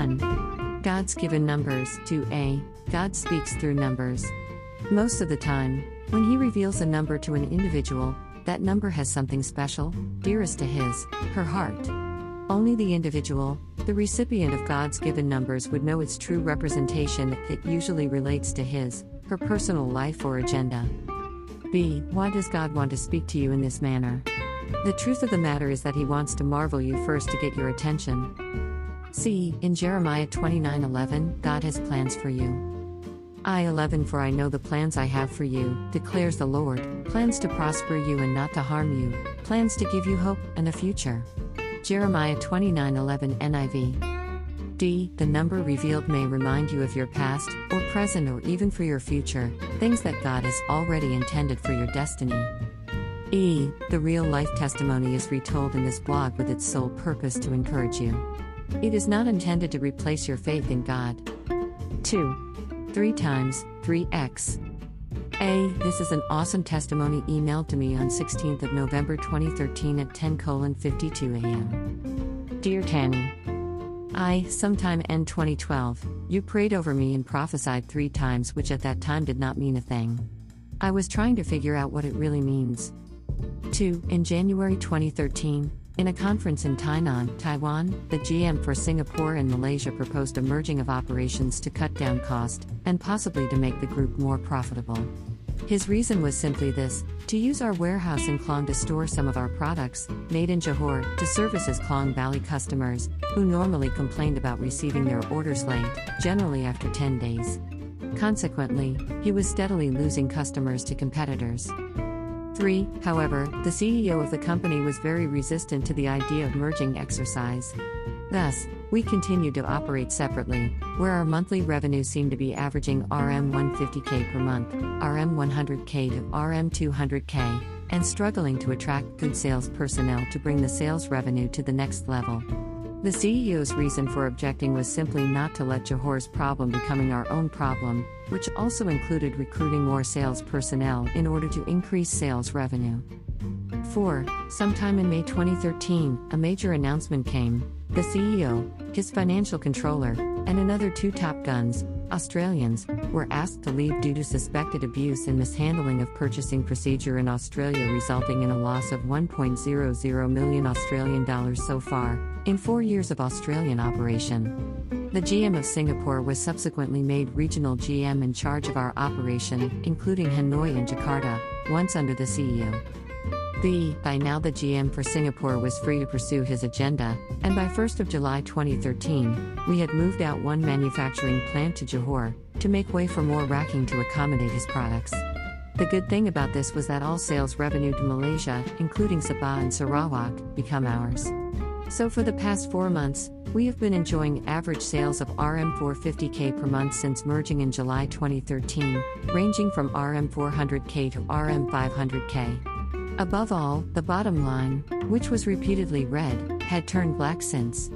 1. God's given numbers. 2a. God speaks through numbers. Most of the time, when He reveals a number to an individual, that number has something special, dearest to his, her heart. Only the individual, the recipient of God's given numbers, would know its true representation. It usually relates to his, her personal life or agenda. B. Why does God want to speak to you in this manner? The truth of the matter is that He wants to marvel you first to get your attention. C. In Jeremiah 29:11, God has plans for you. I 11 For I know the plans I have for you, declares the Lord, plans to prosper you and not to harm you, plans to give you hope and a future. Jeremiah 29:11 NIV. D. The number revealed may remind you of your past, or present, or even for your future, things that God has already intended for your destiny. E. The real life testimony is retold in this blog with its sole purpose to encourage you. It is not intended to replace your faith in God. 2. 3 times 3x. A. This is an awesome testimony emailed to me on 16th of November 2013 at 10 52 a.m. Dear Tanny, I, sometime end 2012, you prayed over me and prophesied three times, which at that time did not mean a thing. I was trying to figure out what it really means. 2. In January 2013, in a conference in Tainan, Taiwan, the GM for Singapore and Malaysia proposed a merging of operations to cut down cost and possibly to make the group more profitable. His reason was simply this to use our warehouse in Klang to store some of our products, made in Johor, to service his Klang Valley customers, who normally complained about receiving their orders late, generally after 10 days. Consequently, he was steadily losing customers to competitors. 3. However, the CEO of the company was very resistant to the idea of merging exercise. Thus, we continued to operate separately, where our monthly revenue seemed to be averaging RM 150k per month, RM 100k to RM 200k, and struggling to attract good sales personnel to bring the sales revenue to the next level. The CEO's reason for objecting was simply not to let Johor's problem becoming our own problem, which also included recruiting more sales personnel in order to increase sales revenue. 4. Sometime in May 2013, a major announcement came the CEO, his financial controller, and another two top guns, Australians, were asked to leave due to suspected abuse and mishandling of purchasing procedure in Australia, resulting in a loss of 1.00 million Australian dollars so far, in four years of Australian operation. The GM of Singapore was subsequently made regional GM in charge of our operation, including Hanoi and Jakarta, once under the CEO. B. By now, the GM for Singapore was free to pursue his agenda, and by 1st of July 2013, we had moved out one manufacturing plant to Johor to make way for more racking to accommodate his products. The good thing about this was that all sales revenue to Malaysia, including Sabah and Sarawak, become ours. So for the past four months, we have been enjoying average sales of RM 450k per month since merging in July 2013, ranging from RM 400k to RM 500k. Above all, the bottom line, which was repeatedly red, had turned black since.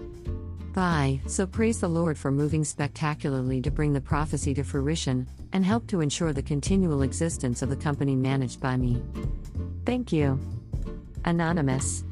Bye, so praise the Lord for moving spectacularly to bring the prophecy to fruition, and help to ensure the continual existence of the company managed by me. Thank you. Anonymous.